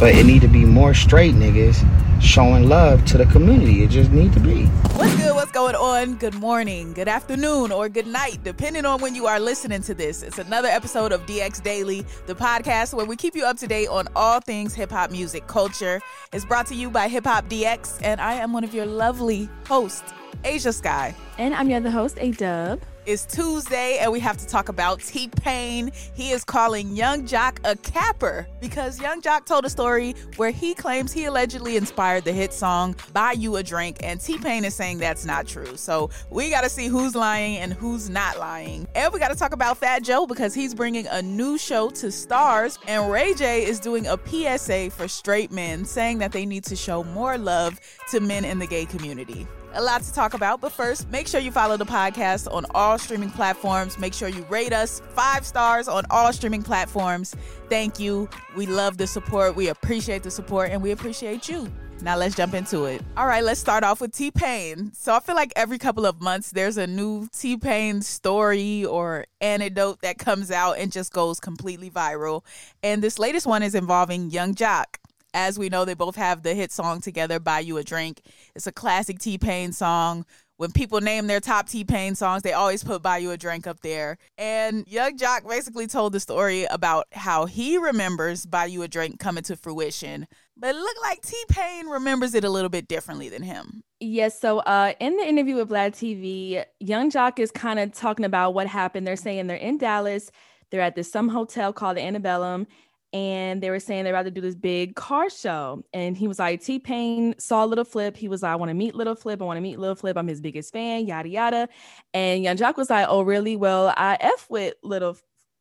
But it need to be more straight niggas showing love to the community. It just need to be. What's good? What's going on? Good morning, good afternoon, or good night, depending on when you are listening to this. It's another episode of DX Daily, the podcast where we keep you up to date on all things hip hop music culture. It's brought to you by Hip Hop DX, and I am one of your lovely hosts, Ashia Skye. And I'm your other host, A Dub. It's Tuesday, and we have to talk about T Pain. He is calling Young Joc a capper because Young Joc told a story where he claims he allegedly inspired the hit song Buy You a Drink, and T Pain is saying that's not true. So we got to see who's lying and who's not lying. And we got to talk about Fat Joe because he's bringing a new show to Starz, and Ray J is doing a PSA for straight men saying that they need to show more love to men in the gay community. A lot to talk about, but first, make sure you follow the podcast on all streaming platforms. Make sure you rate us five stars on all streaming platforms. Thank you. We love the support. We appreciate the support, and we appreciate you. Now let's jump into it. All right, let's start off with T Pain. So I feel like every couple of months there's a new T Pain story or anecdote that comes out and just goes completely viral. And this latest one is involving Young Joc. As we know, they both have the hit song together, Buy You a Drink. It's a classic T Pain song. When people name their top T Pain songs, they always put Buy You a Drink up there. And Young Joc basically told the story about how he remembers Buy You a Drink coming to fruition. But it looked like T Pain remembers it a little bit differently than him. Yes. So, uh, in the interview with Vlad TV, Young Joc is kind of talking about what happened. They're saying they're in Dallas. They're at this some hotel called the Antebellum, and they were saying they're about to do this big car show. And he was like, T Pain saw Lil Flip. He was like, I want to meet Lil Flip. I want to meet Lil Flip. I'm his biggest fan, yada, yada. And Young Joc was like, Oh, really? Well, I F with Little,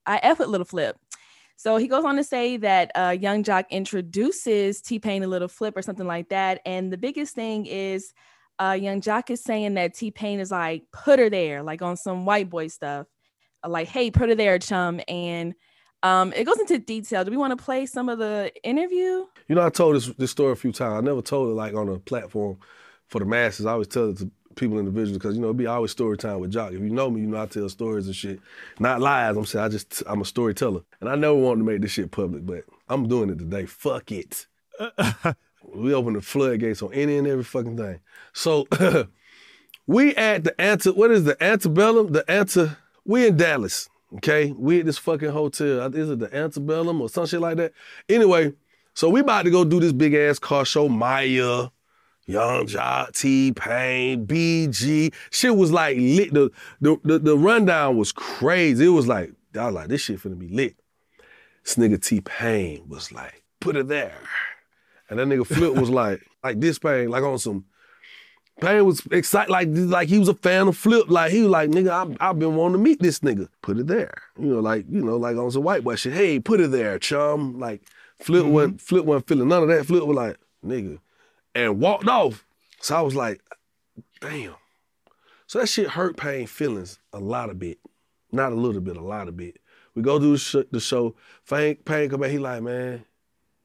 I F with Lil Flip. So he goes on to say that uh, Young Joc introduces T Pain a Lil Flip or something like that. And the biggest thing is, uh, Young Joc is saying that T Pain is like, put her there, like on some white boy stuff. Like, hey, put her there, chum. And um, it goes into detail. Do we want to play some of the interview? You know, I told this this story a few times. I never told it like on a platform for the masses. I always tell it to people individually because you know it'd be always story time with Joc. If you know me, you know I tell stories and shit, not lies. I'm saying I just I'm a storyteller, and I never wanted to make this shit public, but I'm doing it today. Fuck it. we open the floodgates on any and every fucking thing. So we at the ante. What is the antebellum? The ante. We in Dallas. Okay, we at this fucking hotel. Is it the Antebellum or some shit like that? Anyway, so we about to go do this big ass car show. Maya, Young Joc, T Pain, BG. Shit was like lit. The, the the the rundown was crazy. It was like I was like this shit finna be lit. This nigga T Pain was like, put it there, and that nigga Flip was like, like this Pain, like on some. Pain was excited, like like he was a fan of Flip. Like he was like, nigga, I, I've been wanting to meet this nigga. Put it there, you know, like you know, like on some white boy shit. Hey, put it there, chum. Like Flip mm-hmm. wasn't Flip wasn't feeling none of that. Flip was like, nigga, and walked off. So I was like, damn. So that shit hurt Pain feelings a lot of bit, not a little bit, a lot of bit. We go do the, the show. Pain, Pain come back. He like, man,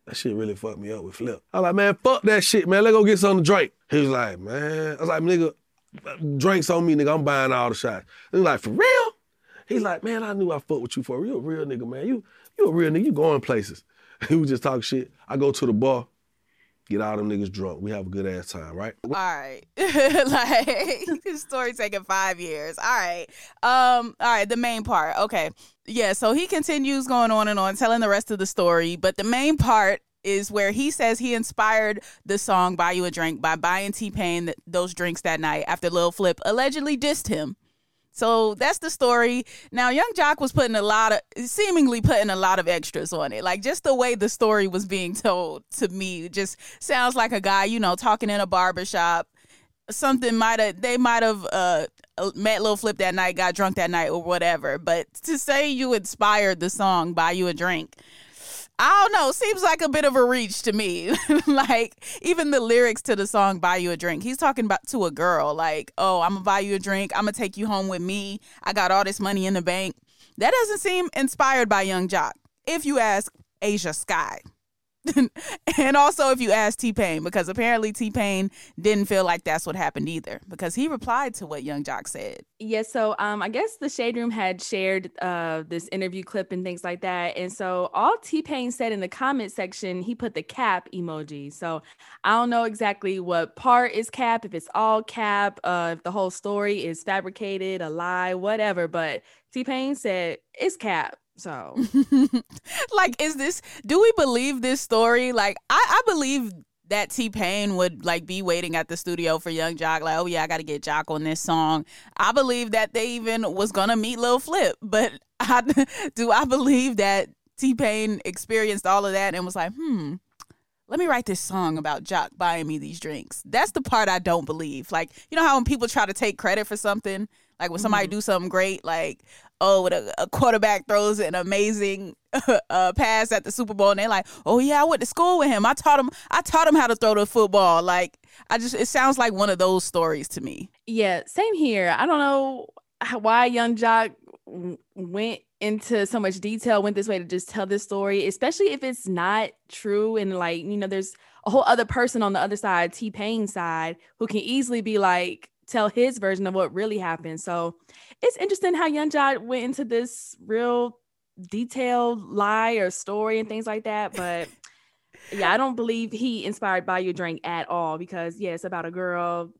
that shit really fucked me up with Flip. I was like, man, fuck that shit, man. Let's go get something to drink. He was like, man. I was like, nigga, drinks on me, nigga. I'm buying all the shots. He like, for real? He's like, man, I knew I fucked with you for You a real nigga, man. You you a real nigga. You going places. He was just talking shit. I go to the bar, get all them niggas drunk. We have a good ass time, right? All right. like this story taking five years. All right. Um, all right, the main part. Okay. Yeah, so he continues going on and on, telling the rest of the story. But the main part is where he says he inspired the song Buy You a Drink by buying T Pain those drinks that night after Lil Flip allegedly dissed him. So that's the story. Now, Young Joc was putting a lot of, seemingly putting a lot of extras on it. Like just the way the story was being told to me just sounds like a guy, you know, talking in a barbershop. Something might have, they might have uh, met Lil Flip that night, got drunk that night, or whatever. But to say you inspired the song, Buy You a Drink, I don't know. Seems like a bit of a reach to me. like even the lyrics to the song "Buy You a Drink," he's talking about to a girl. Like, "Oh, I'm gonna buy you a drink. I'm gonna take you home with me. I got all this money in the bank." That doesn't seem inspired by Young Joc. If you ask Ashia Skye. and also if you ask T-Pain, because apparently T-Pain didn't feel like that's what happened either, because he replied to what Young Joc said. Yeah, so um, I guess the Shade Room had shared uh, this interview clip and things like that. And so all T-Pain said in the comment section, he put the cap emoji. So I don't know exactly what part is cap, if it's all cap, uh, if the whole story is fabricated, a lie, whatever. But T-Pain said it's cap. So, like, is this, do we believe this story? Like, I, I believe that T Pain would like be waiting at the studio for Young Joc, like, oh yeah, I got to get Joc on this song. I believe that they even was gonna meet Lil Flip, but I, do I believe that T Pain experienced all of that and was like, hmm, let me write this song about Joc buying me these drinks. That's the part I don't believe. Like, you know how when people try to take credit for something, like when somebody mm-hmm. do something great, like oh, when a, a quarterback throws an amazing uh, pass at the Super Bowl, and they're like, oh yeah, I went to school with him. I taught him. I taught him how to throw the football. Like I just, it sounds like one of those stories to me. Yeah, same here. I don't know why Young Joc went into so much detail, went this way to just tell this story, especially if it's not true and like you know, there's a whole other person on the other side, T Pain side, who can easily be like tell his version of what really happened. So it's interesting how Young Joc went into this real detailed lie or story and things like that. But yeah, I don't believe he inspired by your Drink at all because yeah, it's about a girl,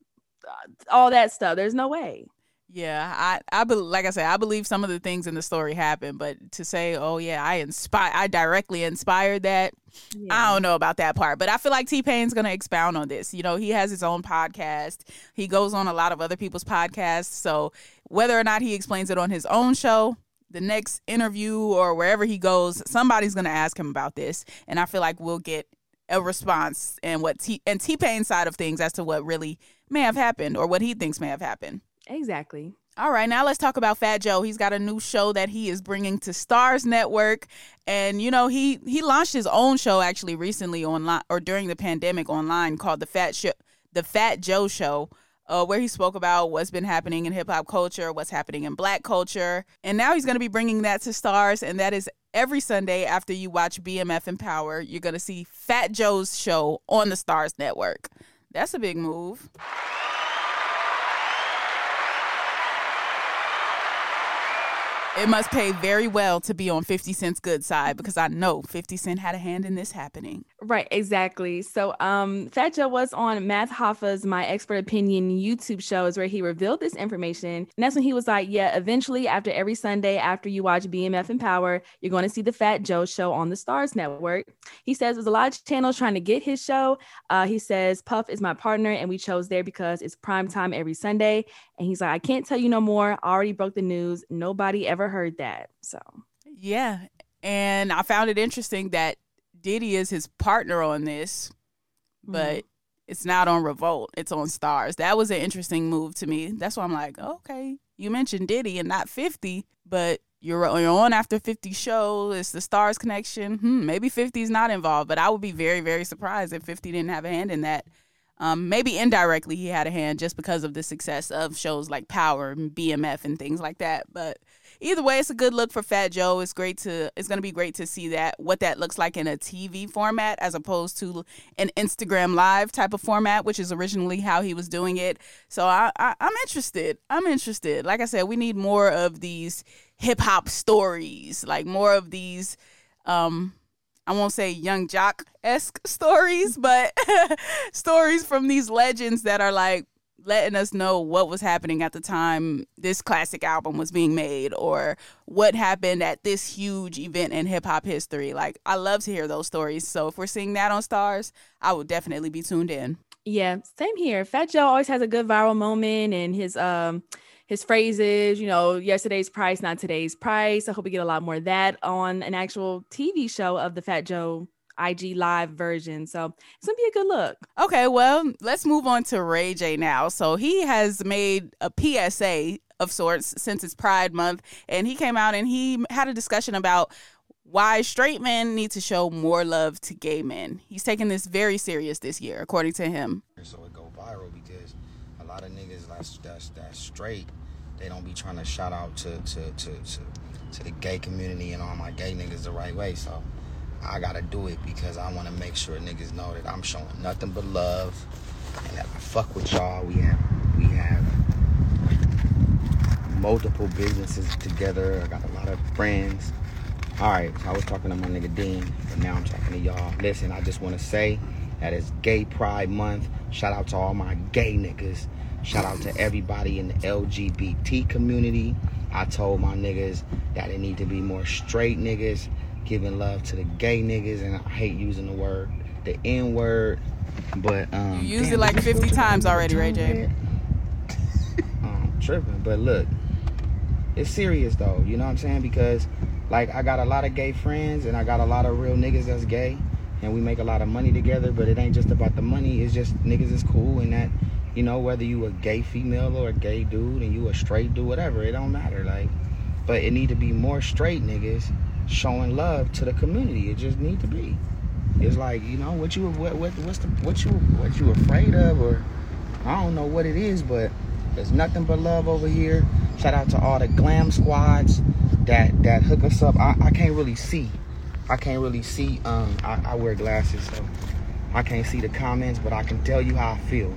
uh, all that stuff. There's no way. Yeah, I I be, like I said, I believe some of the things in the story happened, but to say, oh yeah, I inspire, I directly inspired that. Yeah. I don't know about that part, but I feel like T Pain's gonna expound on this. You know, he has his own podcast. He goes on a lot of other people's podcasts. So whether or not he explains it on his own show, the next interview or wherever he goes, somebody's gonna ask him about this, and I feel like we'll get a response and what T and T Pain's side of things as to what really may have happened or what he thinks may have happened. Exactly. All right, now let's talk about Fat Joe. He's got a new show that he is bringing to Starz Network, and you know he he launched his own show actually recently online or during the pandemic online called the Fat Show, the Fat Joe Show, uh, where he spoke about what's been happening in hip hop culture, what's happening in Black culture, and now he's going to be bringing that to Starz, and that is every Sunday after you watch BMF and Power, you're going to see Fat Joe's show on the Starz Network. That's a big move. It must pay very well to be on 50 Cent's good side because I know 50 Cent had a hand in this happening. Right, exactly. So, um, Fat Joe was on Math Hoffa's My Expert Opinion YouTube shows where he revealed this information. And that's when he was like, Yeah, eventually, after every Sunday, after you watch BMF and Power, you're going to see the Fat Joe show on the Starz Network. He says there's a lot of channels trying to get his show. Uh, he says, Puff is my partner, and we chose there because it's prime time every Sunday. And he's like, I can't tell you no more. I already broke the news. Nobody ever heard that. So, yeah. And I found it interesting that Diddy is his partner on this, but mm-hmm. it's not on Revolt. It's on Starz. That was an interesting move to me. That's why I'm like, okay, you mentioned Diddy and not 50, but you're, you're on after 50 show. It's the Starz connection. Hmm, maybe 50 is not involved, but I would be very, very surprised if 50 didn't have a hand in that. Um, maybe indirectly he had a hand just because of the success of shows like Power and BMF and things like that. But either way, it's a good look for Fat Joe. It's great to it's gonna be great to see that what that looks like in a TV format as opposed to an Instagram live type of format, which is originally how he was doing it. So I, I I'm interested. I'm interested. Like I said, we need more of these hip hop stories, like more of these um I won't say young Joc esque stories, but stories from these legends that are like letting us know what was happening at the time this classic album was being made or what happened at this huge event in hip hop history. Like, I love to hear those stories. So, if we're seeing that on Starz, I would definitely be tuned in. Yeah, same here. Fat Joe always has a good viral moment and his um his phrases, you know, yesterday's price, not today's price. I hope we get a lot more of that on an actual TV show of the Fat Joe IG live version. So it's gonna be a good look. Okay, well, let's move on to Ray J now. So he has made a PSA of sorts since it's Pride Month, and he came out and he had a discussion about why straight men need to show more love to gay men. He's taking this very serious this year, according to him. So it go viral because a lot of niggas that's that's that's straight, they don't be trying to shout out to to to to, to the gay community and all my gay niggas the right way. So I gotta do it because I wanna make sure niggas know that I'm showing nothing but love and that I fuck with y'all. We have we have multiple businesses together. I got a lot of friends. All right, so I was talking to my nigga Dean, but now I'm talking to y'all. Listen, I just want to say that it's Gay Pride Month. Shout out to all my gay niggas. Shout out to everybody in the LGBT community. I told my niggas that it need to be more straight niggas giving love to the gay niggas, and I hate using the word, the N word, but um. You used damn, it like 50 times already, Ray J. um, tripping. But look, it's serious though. You know what I'm saying? Because like I got a lot of gay friends and I got a lot of real niggas that's gay, and we make a lot of money together. But it ain't just about the money. It's just niggas is cool and that. You know, whether you a gay female or a gay dude and you a straight dude, whatever, it don't matter. Like, but it need to be more straight niggas showing love to the community. It just need to be. It's like you know what you what, what what's the what you what you afraid of or I don't know what it is, but there's nothing but love over here. Shout out to all the glam squads that that hook us up. I, I can't really see. I can't really see. Um, I, I wear glasses, so I can't see the comments, but I can tell you how I feel.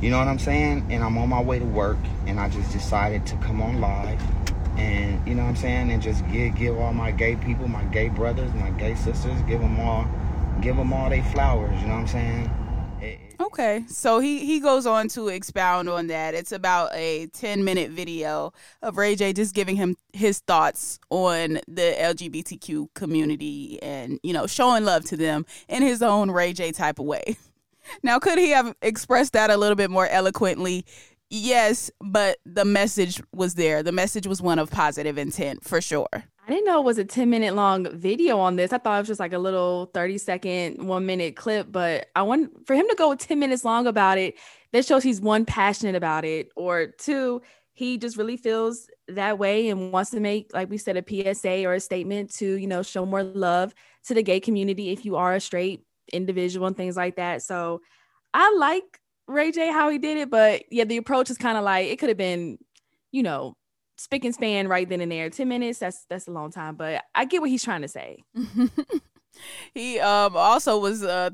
You know what I'm saying? And I'm on my way to work, and I just decided to come on live, and you know what I'm saying, and just give give all my gay people, my gay brothers, my gay sisters, give them all, give them all their flowers. You know what I'm saying? Okay, so he he goes on to expound on that. It's about a 10 minute video of Ray J just giving him his thoughts on the LGBTQ community and, you know, showing love to them in his own Ray J type of way. Now, could he have expressed that a little bit more eloquently? Yes, but the message was there. The message was one of positive intent for sure. I didn't know it was a 10 minute long video on this. I thought it was just like a little 30 second, one minute clip, but I want for him to go 10 minutes long about it. That shows he's one, passionate about it, or two, he just really feels that way and wants to make, like we said, a PSA or a statement to, you know, show more love to the gay community if you are a straight individual and things like that. So I like Ray J how he did it, but yeah, the approach is kind of like it could have been, you know, spick and span right then and there. 10 minutes, that's that's a long time, but I get what he's trying to say. he um also was uh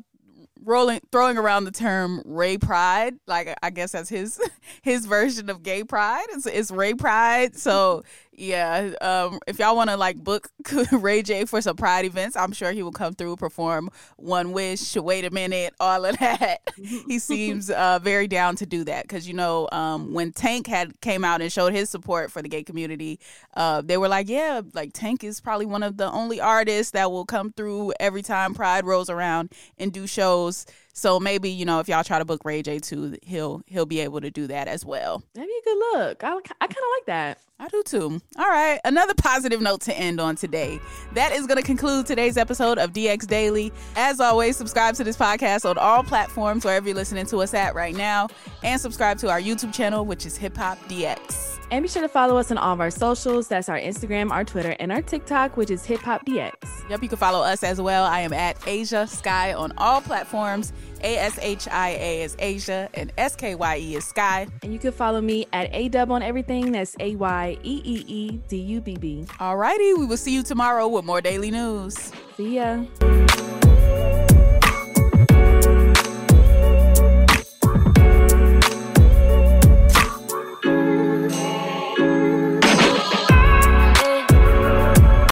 rolling throwing around the term Ray Pride. Like I guess that's his his version of gay pride. It's, it's Ray Pride. So yeah, um, if y'all want to like book Ray J for some Pride events, I'm sure he will come through, perform One Wish, Wait a Minute, all of that. he seems uh, very down to do that because you know um, when Tank had came out and showed his support for the gay community, uh, they were like, yeah, like Tank is probably one of the only artists that will come through every time Pride rolls around and do shows. So maybe you know if y'all try to book Ray J too, he'll he'll be able to do that as well. Maybe a good look. I, I kind of like that. I do too. All right, another positive note to end on today. That is going to conclude today's episode of DX Daily. As always, subscribe to this podcast on all platforms wherever you're listening to us at right now, and subscribe to our YouTube channel, which is Hip Hop DX. And be sure to follow us on all of our socials. That's our Instagram, our Twitter, and our TikTok, which is Hip Hop DX. Yep, you can follow us as well. I am at Ashia Skye on all platforms. A S H I A is Ashia, and S K Y E is Skye. And you can follow me at A Dub on everything. That's A Y E E E D U B B. Alrighty, we will see you tomorrow with more daily news. See ya.